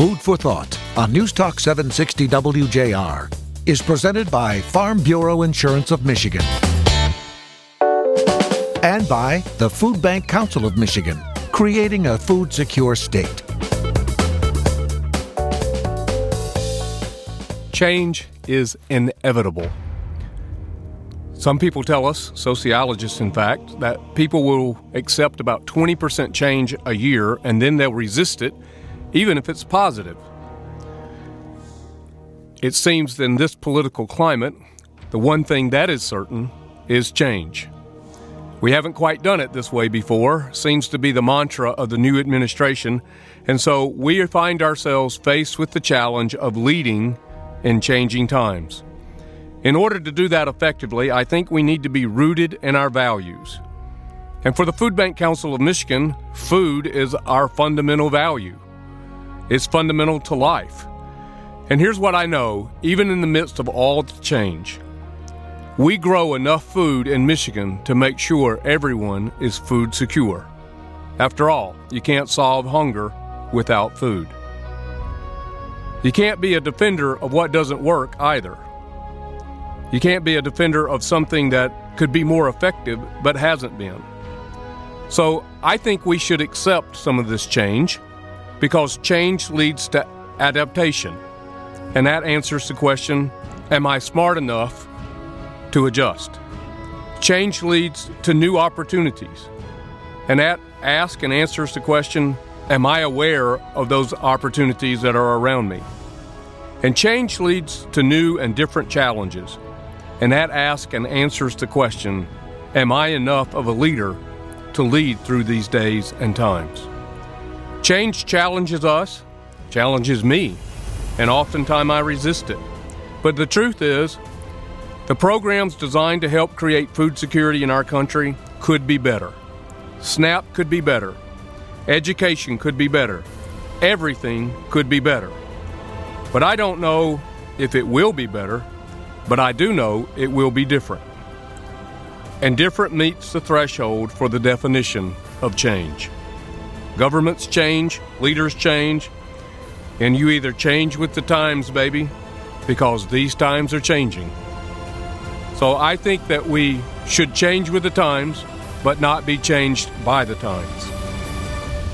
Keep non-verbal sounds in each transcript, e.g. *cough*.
Food for Thought on News Talk 760 WJR is presented by Farm Bureau Insurance of Michigan and by the Food Bank Council of Michigan, creating a food secure state. Change is inevitable. Some people tell us, sociologists in fact, that people will accept about 20% change a year and then they'll resist it even if it's positive. It seems in this political climate, the one thing that is certain is change. We haven't quite done it this way before, seems to be the mantra of the new administration, and so we find ourselves faced with the challenge of leading in changing times. In order to do that effectively, I think we need to be rooted in our values. And for the Food Bank Council of Michigan, food is our fundamental value. It's fundamental to life. And here's what I know even in the midst of all the change, we grow enough food in Michigan to make sure everyone is food secure. After all, you can't solve hunger without food. You can't be a defender of what doesn't work either. You can't be a defender of something that could be more effective but hasn't been. So I think we should accept some of this change because change leads to adaptation. And that answers the question Am I smart enough to adjust? Change leads to new opportunities. And that asks and answers the question Am I aware of those opportunities that are around me? And change leads to new and different challenges. And that asks and answers the question Am I enough of a leader to lead through these days and times? Change challenges us, challenges me, and oftentimes I resist it. But the truth is, the programs designed to help create food security in our country could be better. SNAP could be better. Education could be better. Everything could be better. But I don't know if it will be better, but I do know it will be different. And different meets the threshold for the definition of change. Governments change, leaders change, and you either change with the times, baby, because these times are changing. So I think that we should change with the times, but not be changed by the times.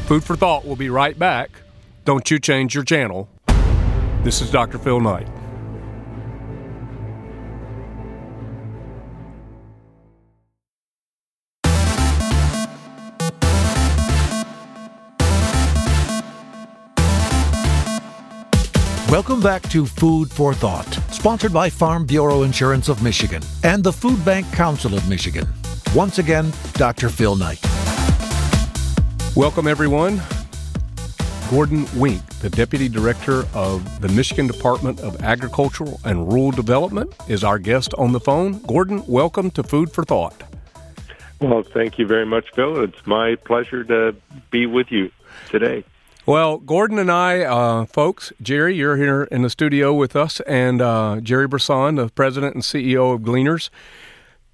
Food for Thought will be right back. Don't you change your channel. This is Dr. Phil Knight. Welcome back to Food for Thought, sponsored by Farm Bureau Insurance of Michigan and the Food Bank Council of Michigan. Once again, Dr. Phil Knight. Welcome, everyone. Gordon Wenk, the Deputy Director of the Michigan Department of Agricultural and Rural Development, is our guest on the phone. Gordon, welcome to Food for Thought. Well, thank you very much, Phil. It's my pleasure to be with you today. Well, Gordon and I, uh, folks, Jerry, you're here in the studio with us, and uh, Jerry Brisson, the president and CEO of Gleaners.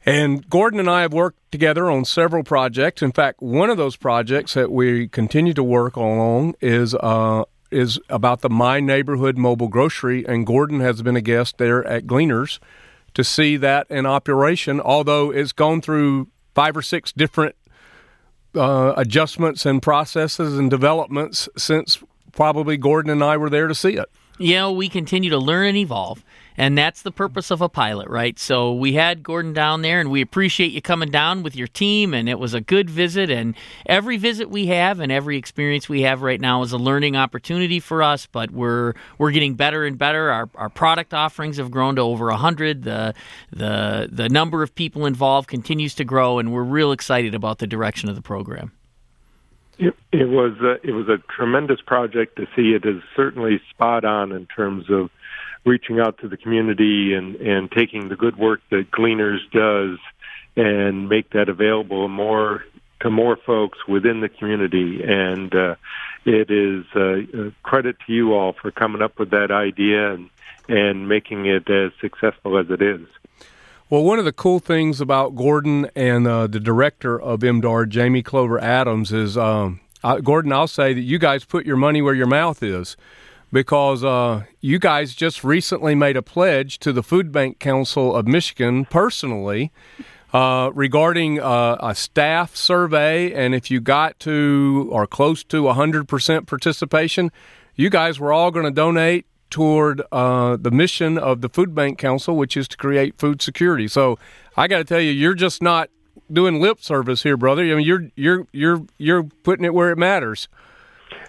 And Gordon and I have worked together on several projects. In fact, one of those projects that we continue to work on is uh, is about the My Neighborhood Mobile Grocery, and Gordon has been a guest there at Gleaners to see that in operation. Although it's gone through five or six different uh, adjustments and processes and developments since probably Gordon and I were there to see it. Yeah, we continue to learn and evolve. And that's the purpose of a pilot, right? So we had Gordon down there, and we appreciate you coming down with your team. And it was a good visit. And every visit we have and every experience we have right now is a learning opportunity for us. But we're we're getting better and better. Our, our product offerings have grown to over hundred. The the the number of people involved continues to grow, and we're real excited about the direction of the program. It, it was a, it was a tremendous project to see. It is certainly spot on in terms of reaching out to the community and and taking the good work that Gleaners does and make that available more to more folks within the community. And uh, it is uh, credit to you all for coming up with that idea and and making it as successful as it is. Well, one of the cool things about Gordon and uh, the director of MDAR, Jamie Clover Adams, is um, uh, Gordon. I'll say that you guys put your money where your mouth is because uh, you guys just recently made a pledge to the Food Bank Council of Michigan personally uh, regarding uh, a staff survey. And if you got to or close to 100% participation, you guys were all going to donate toward uh, the mission of the Food Bank Council, which is to create food security. So I got to tell you, you're just not doing lip service here, brother. I mean, you're you're you're you're putting it where it matters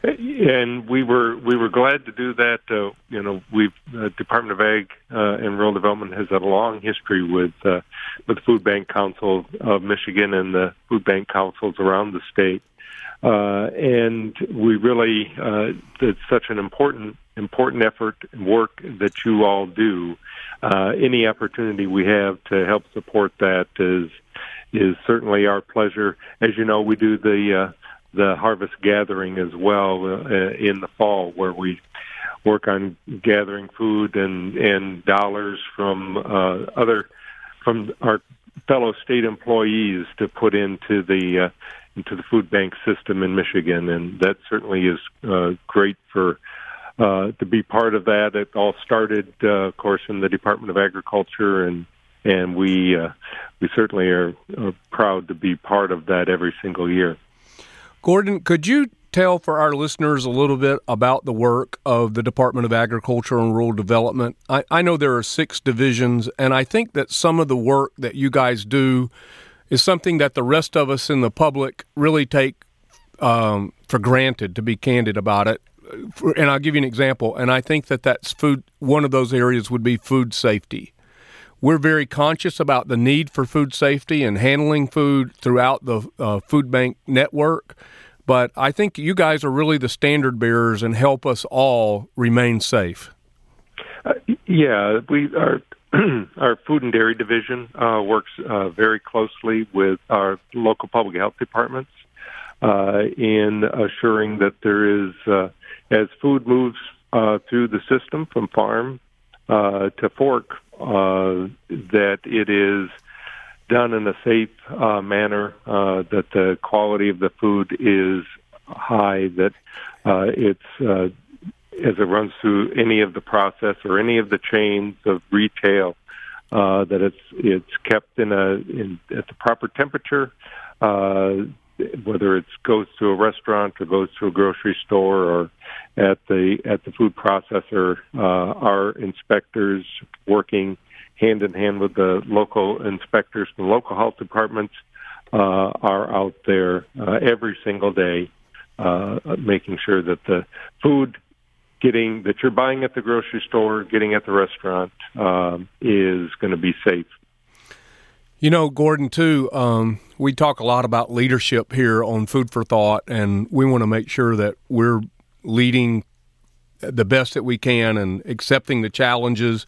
and we were we were glad to do that. Uh, you know, we've uh, Department of Ag uh, and Rural Development has had a long history with uh, with the Food Bank Council of Michigan and the food bank councils around the state, uh, and we really uh, it's such an important important effort and work that you all do. Uh, any opportunity we have to help support that is is certainly our pleasure. As you know, we do the uh, the harvest gathering as well uh, in the fall, where we work on gathering food and and dollars from uh, other from our fellow state employees to put into the uh, into the food bank system in Michigan, and that certainly is uh, great for. Uh, to be part of that, it all started, uh, of course, in the Department of Agriculture, and and we uh, we certainly are, are proud to be part of that every single year. Gordon, could you tell for our listeners a little bit about the work of the Department of Agriculture and Rural Development? I, I, know there are six divisions, and I think that some of the work that you guys do is something that the rest of us in the public really take um, for granted, to be candid about it. And I'll give you an example, and I think that that's food. One of those areas would be food safety. We're very conscious about the need for food safety and handling food throughout the uh, food bank network. But I think you guys are really the standard bearers and help us all remain safe. Uh, yeah, we are. *clears throat* our food and dairy division uh, works uh, very closely with our local public health departments uh, in assuring that there is, uh, as food moves uh, through the system from farm to fork, uh, that it is done in a safe uh, manner, uh, that the quality of the food is high, that uh, it's uh, as it runs through any of the process or any of the chains of retail, uh, that it's it's kept in a in, at the proper temperature. Uh, whether it goes to a restaurant or goes to a grocery store or at the at the food processor, uh, our inspectors working hand in hand with the local inspectors from local health departments uh, are out there uh, every single day, uh, making sure that the food getting that you're buying at the grocery store, getting at the restaurant, um, is going to be safe. You know, Gordon, too, um, we talk a lot about leadership here on Food for Thought, and we want to make sure that we're leading the best that we can and accepting the challenges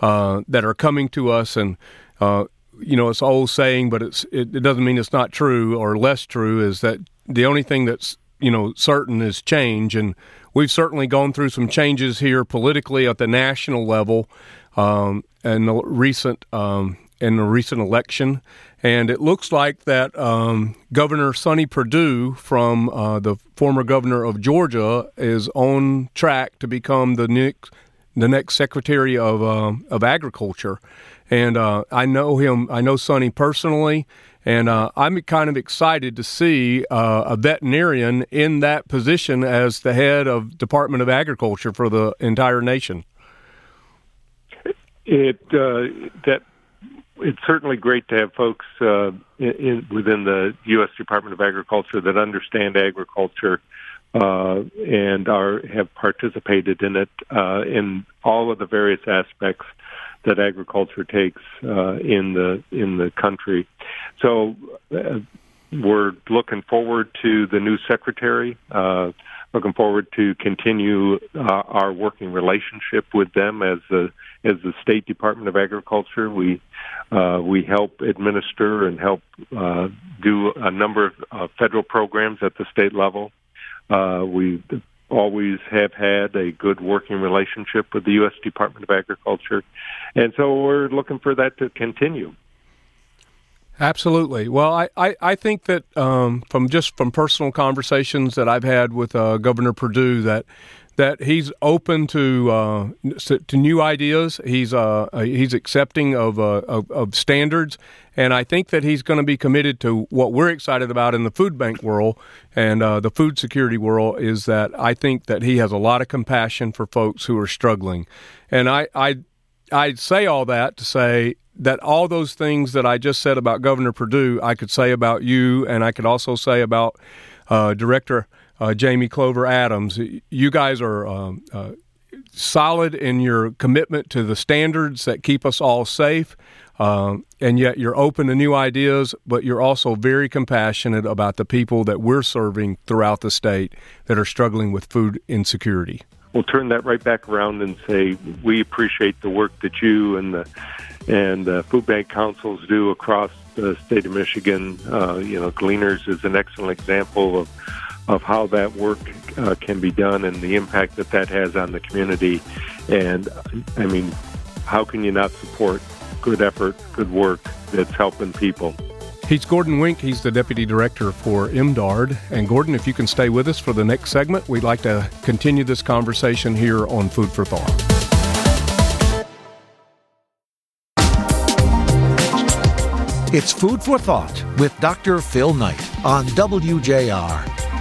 uh, that are coming to us. And, uh, you know, it's an old saying, but it's, it, it doesn't mean it's not true or less true, is that the only thing that's, you know, certain is change. And we've certainly gone through some changes here politically at the national level um, and the recent um, in the recent election, and it looks like that um, Governor Sonny Perdue, from uh, the former governor of Georgia, is on track to become the next the next Secretary of uh, of Agriculture. And uh, I know him. I know Sonny personally, and uh, I'm kind of excited to see uh, a veterinarian in that position as the head of Department of Agriculture for the entire nation. It uh, that it's certainly great to have folks uh, in, within the U.S. Department of Agriculture that understand agriculture uh, and are have participated in it uh, in all of the various aspects that agriculture takes uh, in the in the country. So uh, we're looking forward to the new secretary. Uh, looking forward to continue uh, our working relationship with them as the as the State Department of Agriculture. We uh, we help administer and help uh, do a number of uh, federal programs at the state level. Uh, we always have had a good working relationship with the U.S. Department of Agriculture, and so we're looking for that to continue. Absolutely. Well, I, I, I think that um, from just from personal conversations that I've had with uh, Governor Perdue that that he's open to uh, to new ideas. He's uh, he's accepting of, uh, of, of standards, and I think that he's going to be committed to what we're excited about in the food bank world and uh, the food security world. Is that I think that he has a lot of compassion for folks who are struggling, and I I I say all that to say that all those things that I just said about Governor Perdue, I could say about you, and I could also say about uh, Director uh, Jamie Clover Adams. You guys are um, uh, solid in your commitment to the standards that keep us all safe. Um, and yet you're open to new ideas, but you're also very compassionate about the people that we're serving throughout the state that are struggling with food insecurity. We'll turn that right back around and say we appreciate the work that you and the and the food bank councils do across the state of Michigan. Uh, you know, Gleaners is an excellent example of of how that work uh, can be done and the impact that that has on the community. And I mean, how can you not support good effort, good work that's helping people? He's Gordon Wenk. He's the Deputy Director for MDARD. And Gordon, if you can stay with us for the next segment, we'd like to continue this conversation here on Food for Thought. It's Food for Thought with Dr. Phil Knight on WJR.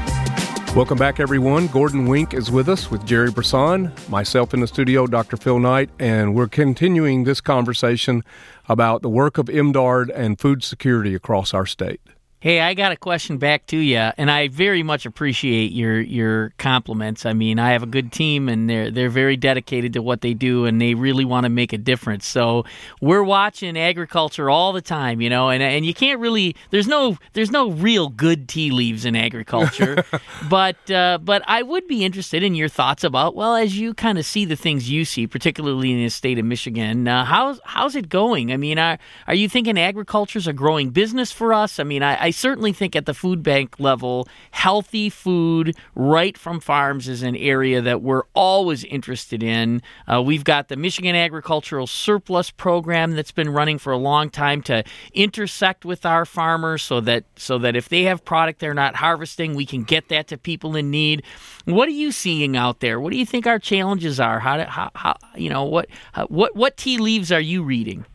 Welcome back, everyone. Gordon Wenk is with us with Jerry Brisson, myself in the studio, Dr. Phil Knight, and we're continuing this conversation about the work of MDARD and food security across our state. Hey, I got a question back to you, and I very much appreciate your your compliments. I mean, I have a good team, and they're they're very dedicated to what they do, and they really want to make a difference. So we're watching agriculture all the time, you know, and and you can't really there's no there's no real good tea leaves in agriculture, *laughs* but uh, but I would be interested in your thoughts about well, as you kind of see the things you see, particularly in the state of Michigan, uh, how's how's it going? I mean, are are you thinking agriculture's a growing business for us? I mean, I, I certainly think at the food bank level, healthy food right from farms is an area that we're always interested in. Uh, we've got the Michigan Agricultural Surplus Program that's been running for a long time to intersect with our farmers so that so that if they have product they're not harvesting, we can get that to people in need. What are you seeing out there? What do you think our challenges are? How, do, how, how you know what what what tea leaves are you reading?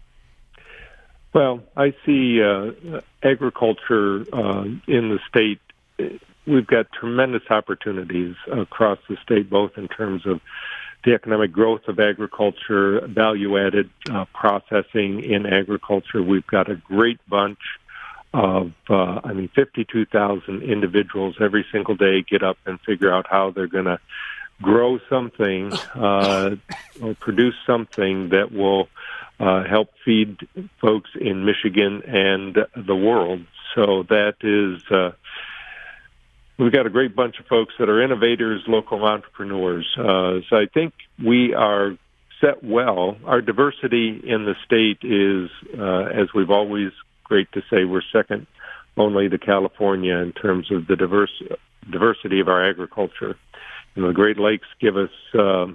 Well, I see uh, agriculture uh, in the state. We've got tremendous opportunities across the state, both in terms of the economic growth of agriculture, value added uh, processing in agriculture. We've got a great bunch of, uh, I mean, 52,000 individuals every single day get up and figure out how they're going to grow something uh, or produce something that will uh, help feed folks in Michigan and the world. So that is, uh, we've got a great bunch of folks that are innovators, local entrepreneurs. Uh, so I think we are set well. Our diversity in the state is, uh, as we've always great to say, we're second only to California in terms of the diverse diversity of our agriculture. Know, the Great Lakes give us uh,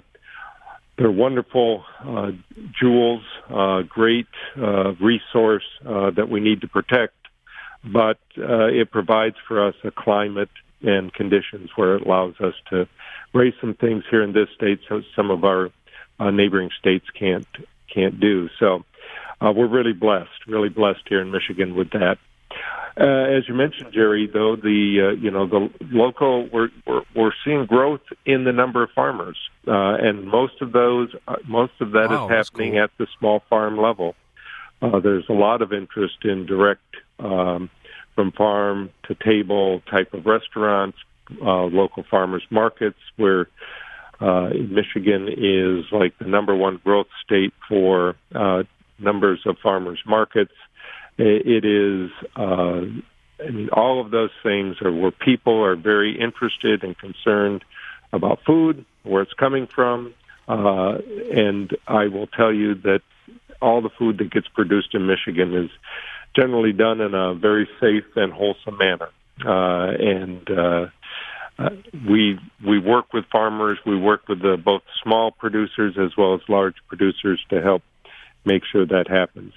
they're wonderful uh, jewels, uh, great uh, resource uh, that we need to protect, but uh, it provides for us a climate and conditions where it allows us to raise some things here in this state so some of our uh, neighboring states can't can't do. So we're really blessed, really blessed here in Michigan with that. Uh, as you mentioned, Jerry, though the uh, you know the local we're, we're we're seeing growth in the number of farmers, uh, and most of those uh, most of that wow, is happening cool. at the small farm level. Uh, there's a lot of interest in direct um, from farm to table type of restaurants, uh, local farmers markets, where uh, Michigan is like the number one growth state for uh, numbers of farmers markets it is, uh, I mean, all of those things are where people are very interested and concerned about food, where it's coming from. Uh, and I will tell you that all the food that gets produced in Michigan is generally done in a very safe and wholesome manner. Uh, and uh, uh, we we work with farmers. We work with the, both small producers as well as large producers to help make sure that happens.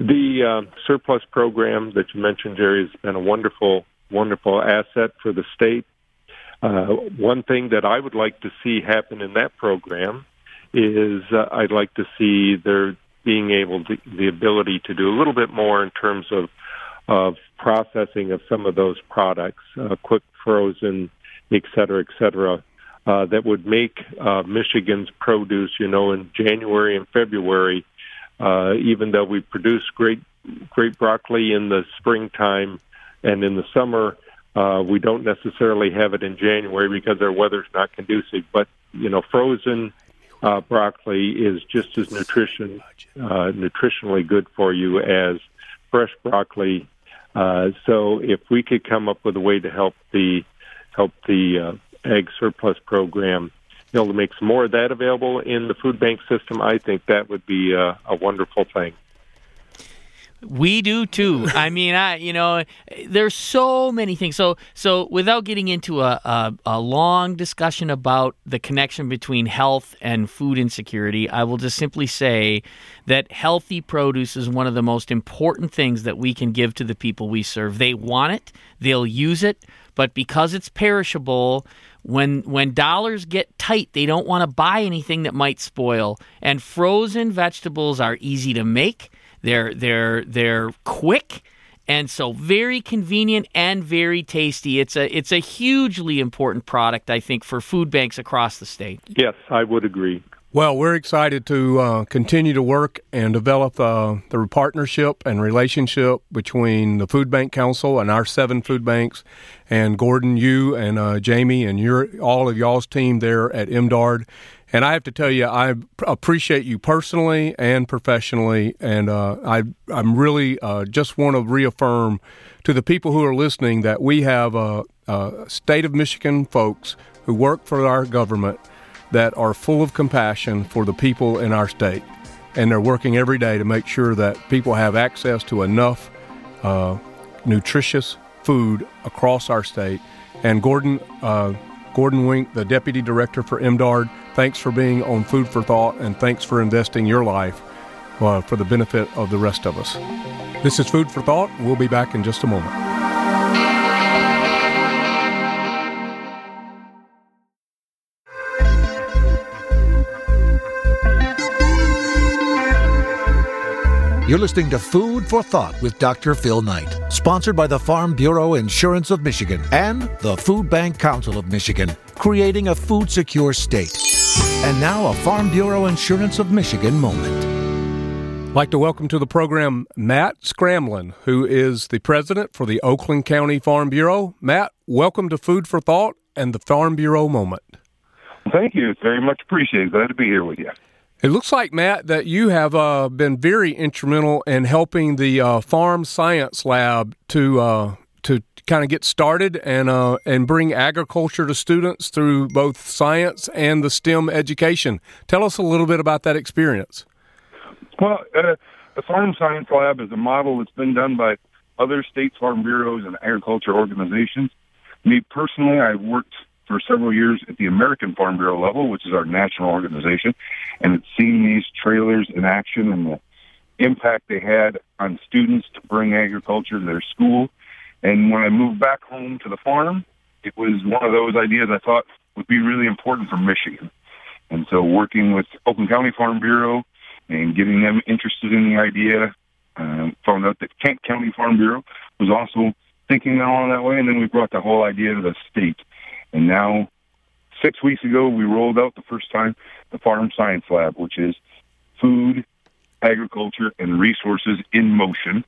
The uh, surplus program that you mentioned, Jerry, has been a wonderful, wonderful asset for the state. Uh, one thing that I would like to see happen in that program is uh, I'd like to see there being able to the ability to do a little bit more in terms of of processing of some of those products, uh, quick frozen, et cetera, et cetera, uh, that would make uh, Michigan's produce, you know, in January and February, uh, even though we produce great great broccoli in the springtime and in the summer, uh, we don't necessarily have it in January because our weather's not conducive. But you know, frozen uh, broccoli is just as nutrition uh, nutritionally good for you as fresh broccoli. Uh, so if we could come up with a way to help the help the uh, ag surplus program, you know, to make some more of that available in the food bank system, I think that would be a, a wonderful thing. We do too. I *laughs* mean, I you know, there's so many things. So so without getting into a, a, a long discussion about the connection between health and food insecurity, I will just simply say that healthy produce is one of the most important things that we can give to the people we serve. They want it, they'll use it, but because it's perishable, when when dollars get tight, they don't want to buy anything that might spoil. And frozen vegetables are easy to make they're they're they're quick and so very convenient and very tasty. It's a it's a hugely important product, I think, for food banks across the state. Yes, I would agree. Well, we're excited to uh, continue to work and develop uh, the partnership and relationship between the Food Bank Council and our seven food banks, and Gordon, you and uh, Jamie, and your all of y'all's team there at MDARD. And I have to tell you, I appreciate you personally and professionally, and uh, I I'm really uh, just want to reaffirm to the people who are listening that we have a, a state of Michigan folks who work for our government that are full of compassion for the people in our state, and they're working every day to make sure that people have access to enough uh, nutritious food across our state. And Gordon. Uh, Gordon Wenk, the Deputy Director for MDARD, thanks for being on Food for Thought and thanks for investing your life uh, for the benefit of the rest of us. This is Food for Thought. We'll be back in just a moment. You're listening to Food for Thought with Dr. Phil Knight, sponsored by the Farm Bureau Insurance of Michigan and the Food Bank Council of Michigan, creating a food secure state. And now a Farm Bureau Insurance of Michigan moment. I'd like to welcome to the program Matt Scramlin, who is the president for the Oakland County Farm Bureau. Matt, welcome to Food for Thought and the Farm Bureau moment. Thank you. It's very much appreciated. Glad to be here with you. It looks like, Matt, that you have uh, been very instrumental in helping the uh, Farm Science Lab to uh, to kind of get started and uh, and bring agriculture to students through both science and the STEM education. Tell us a little bit about that experience. Well, uh, the Farm Science Lab is a model that's been done by other state farm bureaus and agriculture organizations. Me personally, I worked for several years at the American Farm Bureau level, which is our national organization, and it's seen these trailers in action and the impact they had on students to bring agriculture to their school. And when I moved back home to the farm, it was one of those ideas I thought would be really important for Michigan. And so working with Oakland County Farm Bureau and getting them interested in the idea, uh, found out that Kent County Farm Bureau was also thinking along that way, and then we brought the whole idea to the state. And now, six weeks ago, we rolled out the first time the Farm Science Lab, which is food, agriculture, and resources in motion.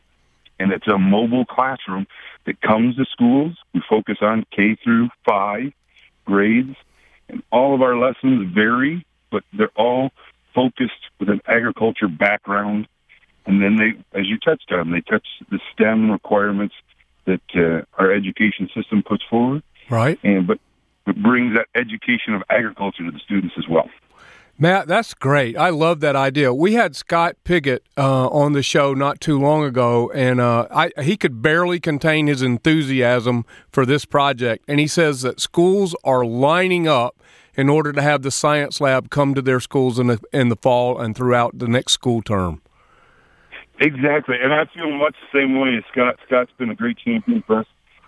And it's a mobile classroom that comes to schools. We focus on K through five grades, and all of our lessons vary, but they're all focused with an agriculture background. And then they, as you touched on, they touch the STEM requirements that uh, our education system puts forward. Right. And but it brings that education of agriculture to the students as well. Matt, that's great. I love that idea. We had Scott Piggott uh, on the show not too long ago, and uh, I, he could barely contain his enthusiasm for this project. And he says that schools are lining up in order to have the science lab come to their schools in the, in the fall and throughout the next school term. Exactly, and I feel much the same way as Scott. Scott's been a great champion for us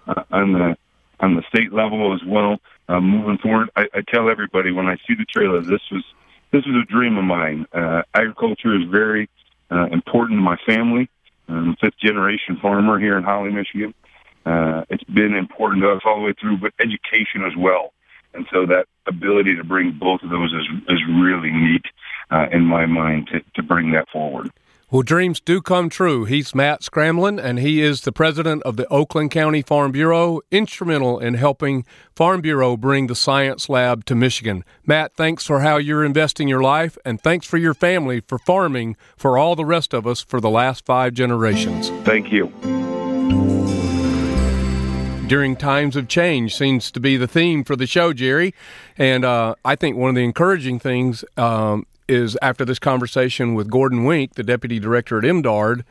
uh, on the on the state level as well. Uh, moving forward, I, I tell everybody when I see the trailer, this was this was a dream of mine. Uh, agriculture is very uh, important to my family. I'm a fifth generation farmer here in Holly, Michigan. Uh, it's been important to us all the way through, but education as well. And so that ability to bring both of those is is really neat uh, in my mind to, to bring that forward. Well, dreams do come true. He's Matt Scramlin, and he is the president of the Oakland County Farm Bureau, instrumental in helping Farm Bureau bring the science lab to Michigan. Matt, thanks for how you're investing your life, and thanks for your family for farming for all the rest of us for the last five generations. Thank you. During times of change seems to be the theme for the show, Jerry. And uh, I think one of the encouraging things um, is after this conversation with Gordon Wenk, the deputy director at MDARD,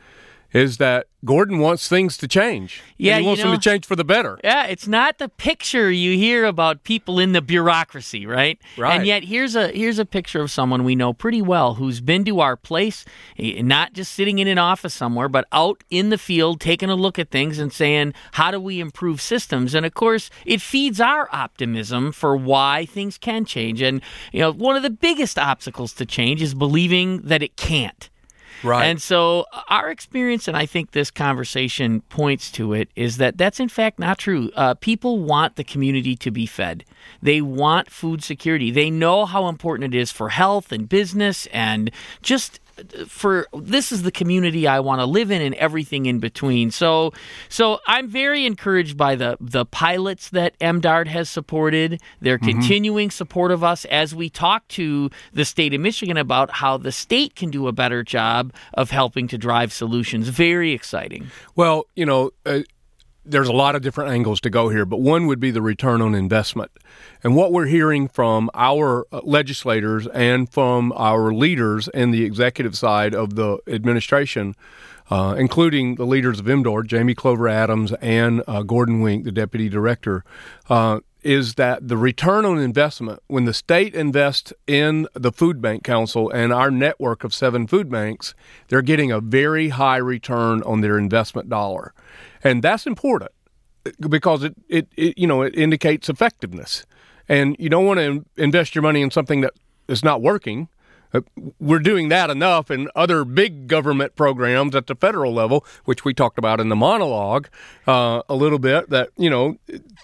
is that Gordon wants things to change. Yeah, he wants you know, them to change for the better. Yeah, it's not the picture you hear about people in the bureaucracy, right? Right. And yet here's a here's a picture of someone we know pretty well who's been to our place, eh, not just sitting in an office somewhere, but out in the field taking a look at things and saying, "How do we improve systems?" And of course, it feeds our optimism for why things can change. And you know, one of the biggest obstacles to change is believing that it can't. Right. And so our experience, and I think this conversation points to it, is that that's in fact not true. Uh, people want the community to be fed. They want food security. They know how important it is for health and business and just for this is the community I want to live in and everything in between. So so I'm very encouraged by the the pilots that MDARD has supported. They're continuing support of us as we talk to the state of Michigan about how the state can do a better job of helping to drive solutions. Very exciting. Well, you know, uh, there's a lot of different angles to go here, but one would be the return on investment. And what we're hearing from our uh, legislators and from our leaders in the executive side of the administration, uh, including the leaders of MDOR, Jamie Clover Adams and uh, Gordon Wenk, the deputy director, uh, is that the return on investment, when the state invests in the Food Bank Council and our network of seven food banks, they're getting a very high return on their investment dollar. And that's important because it, it, it you know it indicates effectiveness. And you don't want to invest your money in something that is not working. Uh, We're doing that enough in other big government programs at the federal level, which we talked about in the monologue uh, a little bit. That you know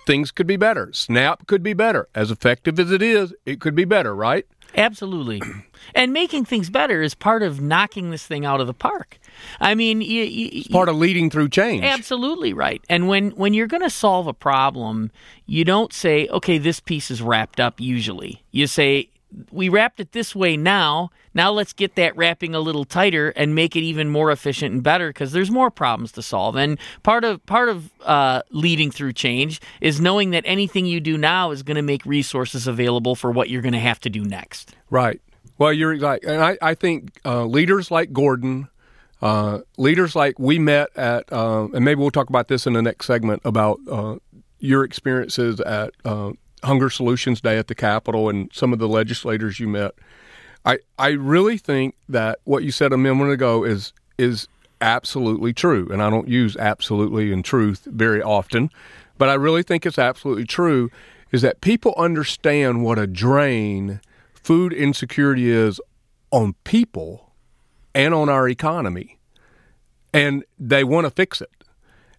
things could be better. SNAP could be better. As effective as it is, it could be better, right? Absolutely. *clears throat* And making things better is part of knocking this thing out of the park. I mean, you, you, It's part of leading through change. Absolutely right. And when when you're going to solve a problem, you don't say, "Okay, this piece is wrapped up." Usually, you say, "We wrapped it this way now. Now let's get that wrapping a little tighter and make it even more efficient and better because there's more problems to solve." And part of part of uh, leading through change is knowing that anything you do now is going to make resources available for what you're going to have to do next. Right. Well, you're like, and I, I think uh, leaders like Gordon, uh, leaders like we met at, uh, and maybe we'll talk about this in the next segment about uh, your experiences at uh, Hunger Solutions Day at the Capitol and some of the legislators you met. I I really think that what you said a moment ago is is absolutely true, and I don't use absolutely and truth very often, but I really think it's absolutely true. Is that people understand what a drain food insecurity is on people and on our economy, and they want to fix it.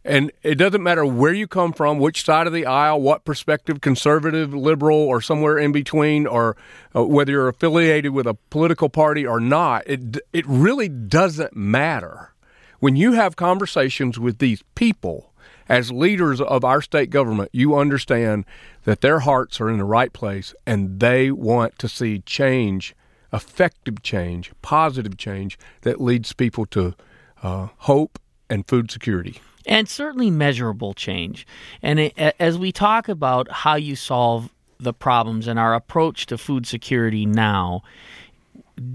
And it doesn't matter where you come from, which side of the aisle, what perspective, conservative, liberal, or somewhere in between, or uh, whether you're affiliated with a political party or not. It it really doesn't matter. When you have conversations with these people as leaders of our state government, you understand that their hearts are in the right place and they want to see change, effective change, positive change that leads people to uh, hope and food security. And certainly measurable change. And it, as we talk about how you solve the problems and our approach to food security now,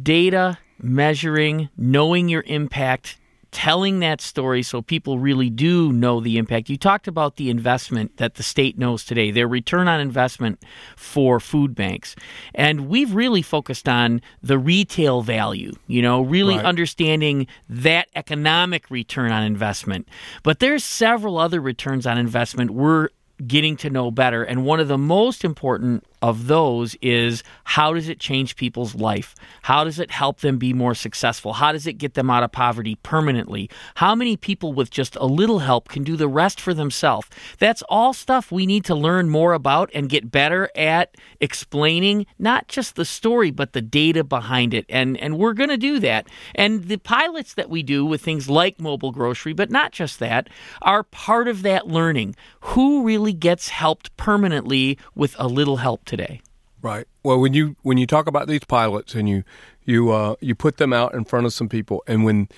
data, measuring, knowing your impact, telling that story so people really do know the impact. You talked about the investment that the state knows today, their return on investment for food banks. And we've really focused on the retail value, you know, really Right. understanding that economic return on investment. But there's several other returns on investment we're getting to know better. And one of the most important of those is how does it change people's life? How does it help them be more successful? How does it get them out of poverty permanently? How many people with just a little help can do the rest for themselves? That's all stuff we need to learn more about and get better at explaining not just the story but the data behind it. And and we're going to do that. And the pilots that we do with things like mobile grocery, but not just that, are part of that learning. Who really gets helped permanently with a little help today. Right. Well, when you when you talk about these pilots and you you uh, you put them out in front of some people, and when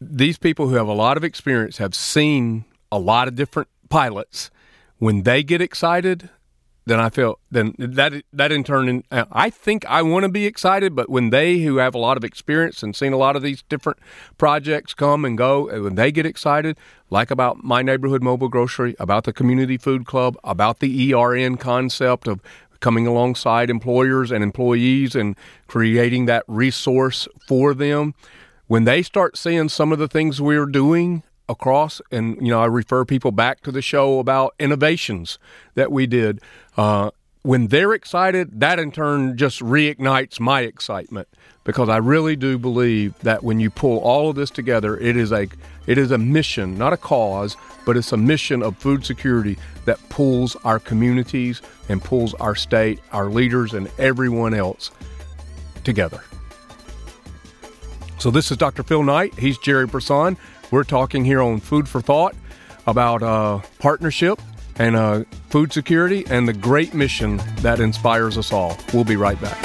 these people who have a lot of experience have seen a lot of different pilots, when they get excited, then I feel then that that in turn, I think I want to be excited. But when they who have a lot of experience and seen a lot of these different projects come and go, when they get excited, like about my neighborhood mobile grocery, about the community food club, about the ERN concept of coming alongside employers and employees and creating that resource for them. When they start seeing some of the things we're doing across, and you know, I refer people back to the show about innovations that we did. Uh, when they're excited, that in turn just reignites my excitement because I really do believe that when you pull all of this together, it is a it is a mission, not a cause, but it's a mission of food security that pulls our communities and pulls our state, our leaders, and everyone else together. So this is Dr. Phil Knight. He's Jerry Brisson. We're talking here on Food for Thought about uh, partnership and uh, food security and the great mission that inspires us all. We'll be right back.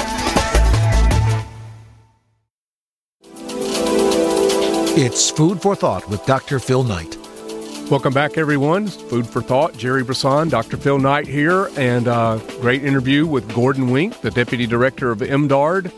It's Food for Thought with Dr. Phil Knight. Welcome back, everyone. Food for Thought. Jerry Brisson, Dr. Phil Knight here, and uh, great interview with Gordon Wenk, the Deputy Director of MDARD.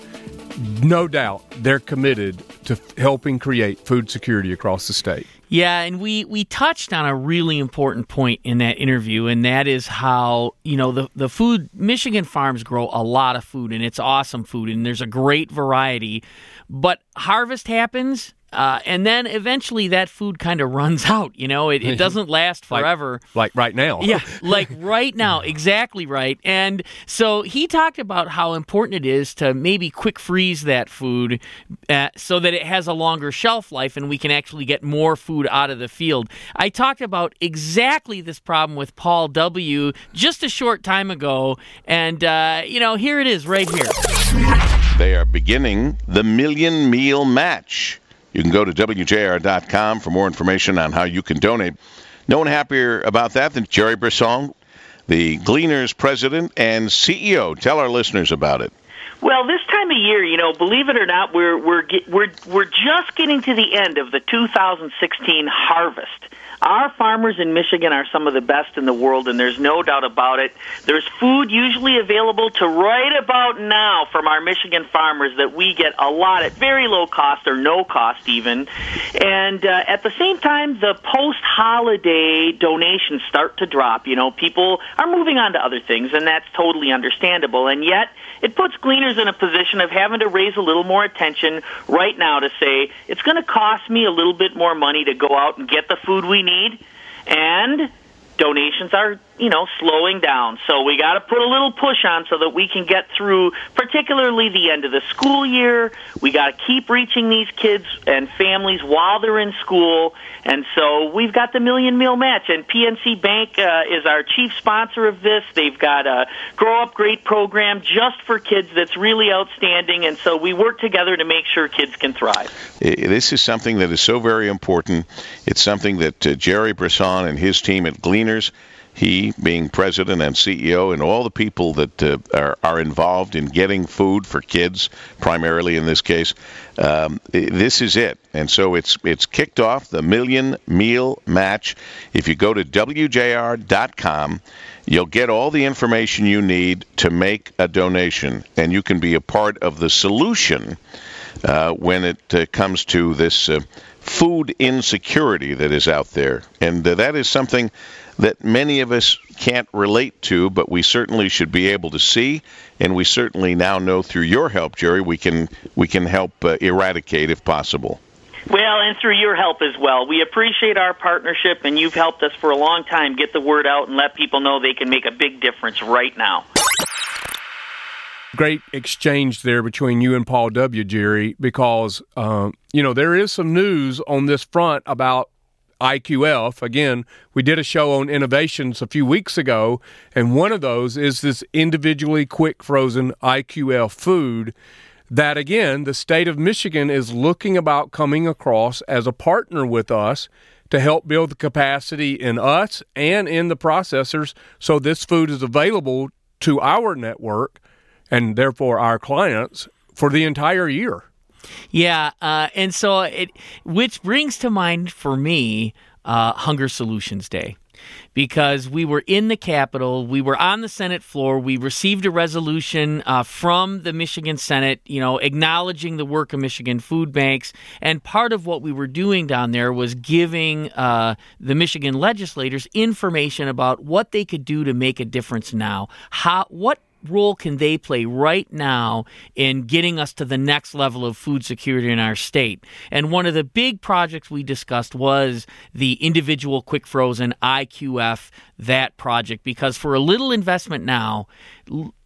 No doubt they're committed to helping create food security across the state. Yeah, and we we touched on a really important point in that interview, and that is how you know the the food Michigan farms grow a lot of food, and it's awesome food, and there's a great variety. But harvest happens, uh, and then eventually that food kind of runs *laughs* out. You know, it, it *laughs* doesn't last forever. Like, like right now. yeah, *laughs* like right now. Exactly right. And so he talked about how important it is to maybe quick freeze that food uh, so that it has a longer shelf life and we can actually get more food out of the field. I talked about exactly this problem with Paul W. just a short time ago. And, uh, you know, here it is right here. They are beginning the Million Meal Match. You can go to WJR.com for more information on how you can donate. No one happier about that than Jerry Brisson, the Gleaners president and CEO. Tell our listeners about it. Well, this time of year, you know, believe it or not, we're we're we're we're just getting to the end of the 2016 harvest. Our farmers in Michigan are some of the best in the world, and there's no doubt about it. There's food usually available to right about now from our Michigan farmers that we get a lot at very low cost or no cost even. And uh, at the same time, the post holiday donations start to drop. You know, people are moving on to other things, and that's totally understandable. And yet, it puts gleaners in a position of having to raise a little more attention right now to say it's going to cost me a little bit more money to go out and get the food we need and donations are you know slowing down. So we got to put a little push on so that we can get through particularly the end of the school year. We got to keep reaching these kids and families while they're in school. And so we've got the million meal match and pnc bank uh, is our chief sponsor of this. They've got a grow up great program just for kids that's really outstanding. And so we work together to make sure kids can thrive. This is something that is so very important. It's something that uh, jerry brisson and his team at gleaners he being president and CEO, and all the people that uh, are, are, involved in getting food for kids, primarily in this case. Um, this is it, and so it's it's kicked off the Million Meal Match. If you go to WJR.com, you'll get all the information you need to make a donation, and you can be a part of the solution uh, when it uh, comes to this uh, food insecurity that is out there, and that is something that many of us can't relate to, but we certainly should be able to see, and we certainly now know through your help, Jerry, we can we can help uh, eradicate if possible. Well, and through your help as well. We appreciate our partnership, and you've helped us for a long time get the word out and let people know they can make a big difference right now. Great exchange there between you and Paul W. Jerry, because um, you know there is some news on this front about IQF. Again, we did a show on innovations a few weeks ago, and one of those is this individually quick frozen IQF food that again the state of Michigan is looking about coming across as a partner with us to help build the capacity in us and in the processors so this food is available to our network and therefore our clients for the entire year. Yeah, uh, and so it, which brings to mind for me uh, Hunger Solutions Day because we were in the Capitol, we were on the Senate floor, we received a resolution uh, from the Michigan Senate, you know, acknowledging the work of Michigan food banks, and part of what we were doing down there was giving uh, the Michigan legislators information about what they could do to make a difference now, how what role can they play right now in getting us to the next level of food security in our state? And one of the big projects we discussed was the individual quick frozen IQF, that project, because for a little investment now,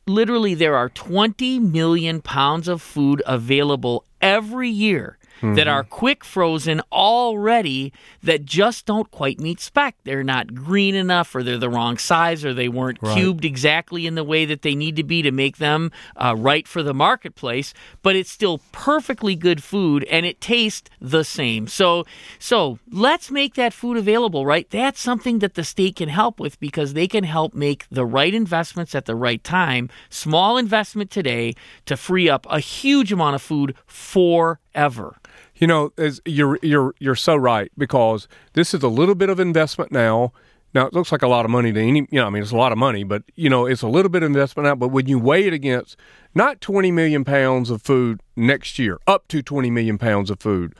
literally there are 20 million pounds of food available every year mm-hmm. that are quick frozen already that just don't quite meet spec. They're not green enough, or they're the wrong size, or they weren't right. cubed exactly in the way that they need to be to make them uh, right for the marketplace. But it's still perfectly good food, and it tastes the same. So, so let's make that food available. Right, that's something that the state can help with because they can help make the right investments at the right time. Small investment today to free up a huge amount of food forever. You know, as you're you're you're so right because this is a little bit of investment now. Now it looks like a lot of money to any, you know, I mean it's a lot of money, but you know it's a little bit of investment now. But when you weigh it against not 20 million pounds of food next year, up to 20 million pounds of food,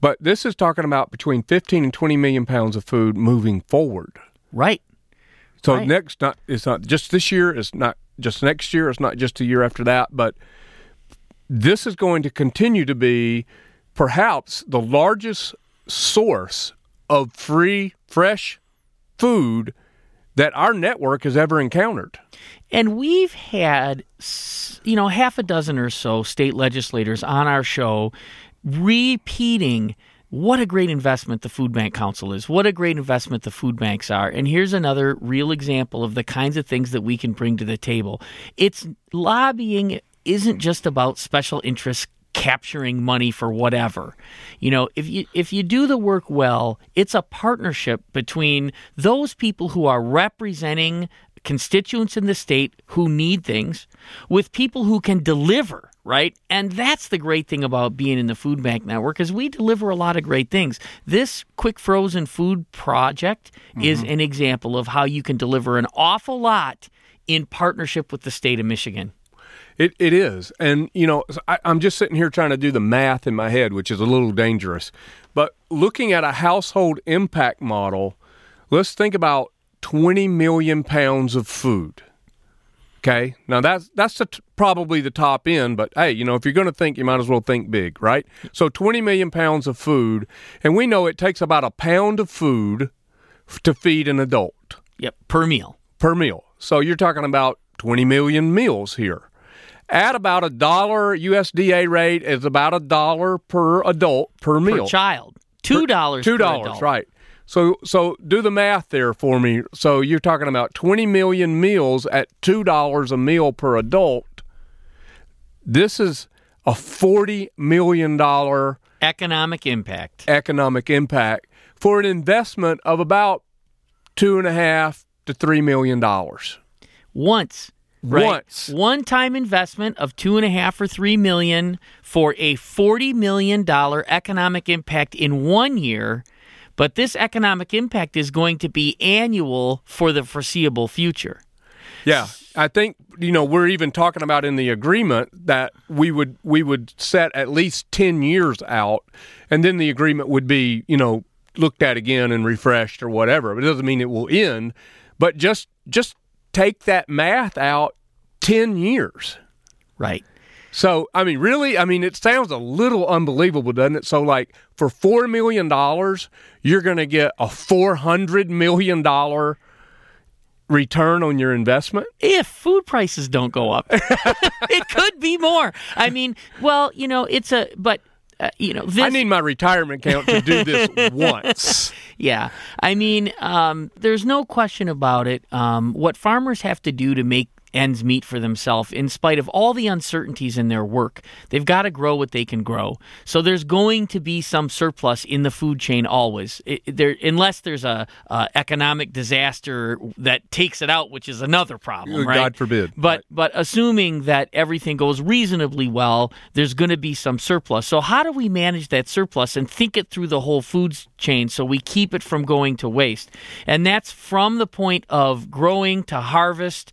but this is talking about between 15 and 20 million pounds of food moving forward. Right. So right. next, not it's not just this year. It's not just next year. It's not just a year after that. But this is going to continue to be perhaps the largest source of free, fresh food that our network has ever encountered. And we've had, you know, half a dozen or so state legislators on our show repeating what a great investment the Food Bank Council is, what a great investment the food banks are. And here's another real example of the kinds of things that we can bring to the table. It's lobbying isn't just about special interests capturing money for whatever. You know, if you if you do the work well, it's a partnership between those people who are representing constituents in the state who need things with people who can deliver right and that's the great thing about being in the food bank network is we deliver a lot of great things this quick frozen food project mm-hmm. is an example of how you can deliver an awful lot in partnership with the state of michigan it it is, and you know, I, I'm just sitting here trying to do the math in my head, which is a little dangerous. But looking at a household impact model, let's think about 20 million pounds of food. Okay, now that's that's the t- probably the top end, but hey, you know, if you're going to think, you might as well think big, right? So 20 million pounds of food, and we know it takes about a pound of food f- to feed an adult. Yep, per meal. Per meal. So you're talking about 20 million meals here at about a dollar USDA rate is about a dollar per adult per meal. Per child. Two dollars. Two dollars, right. So so do the math there for me. So you're talking about 20 million meals at $2 a meal per adult. This is a 40 million dollar economic impact. Economic impact for an investment of about two and a half to three million dollars. Once Right? Once. One time investment of two and a half or three million for a $40 million economic impact in one year. But this economic impact is going to be annual for the foreseeable future. Yeah, I think you know we're even talking about in the agreement that we would we would set at least ten years out, and then the agreement would be you know looked at again and refreshed or whatever. But it doesn't mean it will end. But just just take that math out 10 years. Right. So, I mean, really, I mean, it sounds a little unbelievable, doesn't it? So, like, for $4 million, you're going to get a $400 million return on your investment? If food prices don't go up, *laughs* it could be more. I mean, well, you know, it's a, but uh, you know, this... I need my retirement account to do this *laughs* once. Yeah, I mean, um, there's no question about it. Um, what farmers have to do to make ends meet for themselves in spite of all the uncertainties in their work. They've got to grow what they can grow. So there's going to be some surplus in the food chain always, it, there, unless there's a, economic disaster that takes it out, which is another problem, uh, right? God forbid. But right. but assuming that everything goes reasonably well, there's going to be some surplus. So how do we manage that surplus and think it through the whole food chain so we keep it from going to waste? And that's from the point of growing to harvest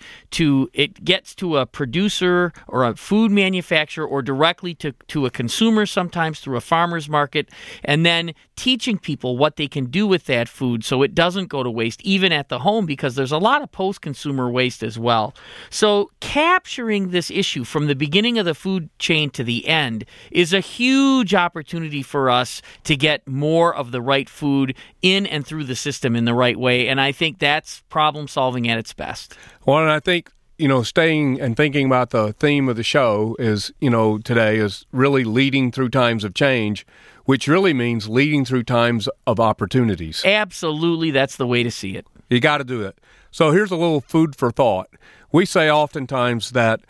it gets to a producer or a food manufacturer or directly to, to a consumer sometimes through a farmer's market and then teaching people what they can do with that food so it doesn't go to waste even at the home because there's a lot of post-consumer waste as well. So capturing this issue from the beginning of the food chain to the end is a huge opportunity for us to get more of the right food in and through the system in the right way and i think that's problem solving at its best. Well and i think you know, staying and thinking about the theme of the show is, you know, today is really leading through times of change, which really means leading through times of opportunities. Absolutely. That's the way to see it. You got to do it. So here's a little food for thought. We say oftentimes that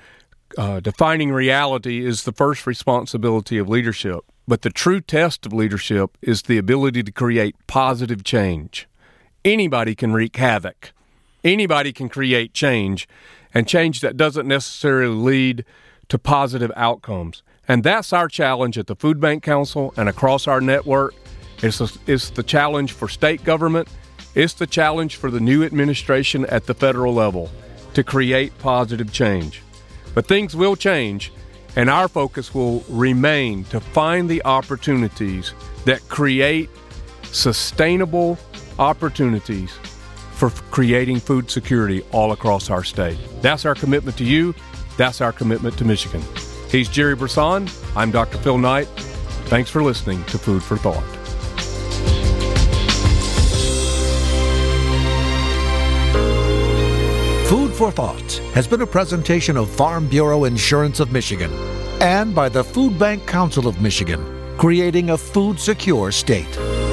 uh, defining reality is the first responsibility of leadership, but the true test of leadership is the ability to create positive change. Anybody can wreak havoc. Anybody can create change and change that doesn't necessarily lead to positive outcomes. And that's our challenge at the Food Bank Council and across our network. It's, a, it's the challenge for state government. It's the challenge for the new administration at the federal level to create positive change. But things will change, and our focus will remain to find the opportunities that create sustainable opportunities for creating food security all across our state. That's our commitment to you. That's our commitment to Michigan. He's Jerry Brisson. I'm Dr. Phil Knight. Thanks for listening to Food for Thought. Food for Thought has been a presentation of Farm Bureau Insurance of Michigan and by the Food Bank Council of Michigan, creating a food secure state.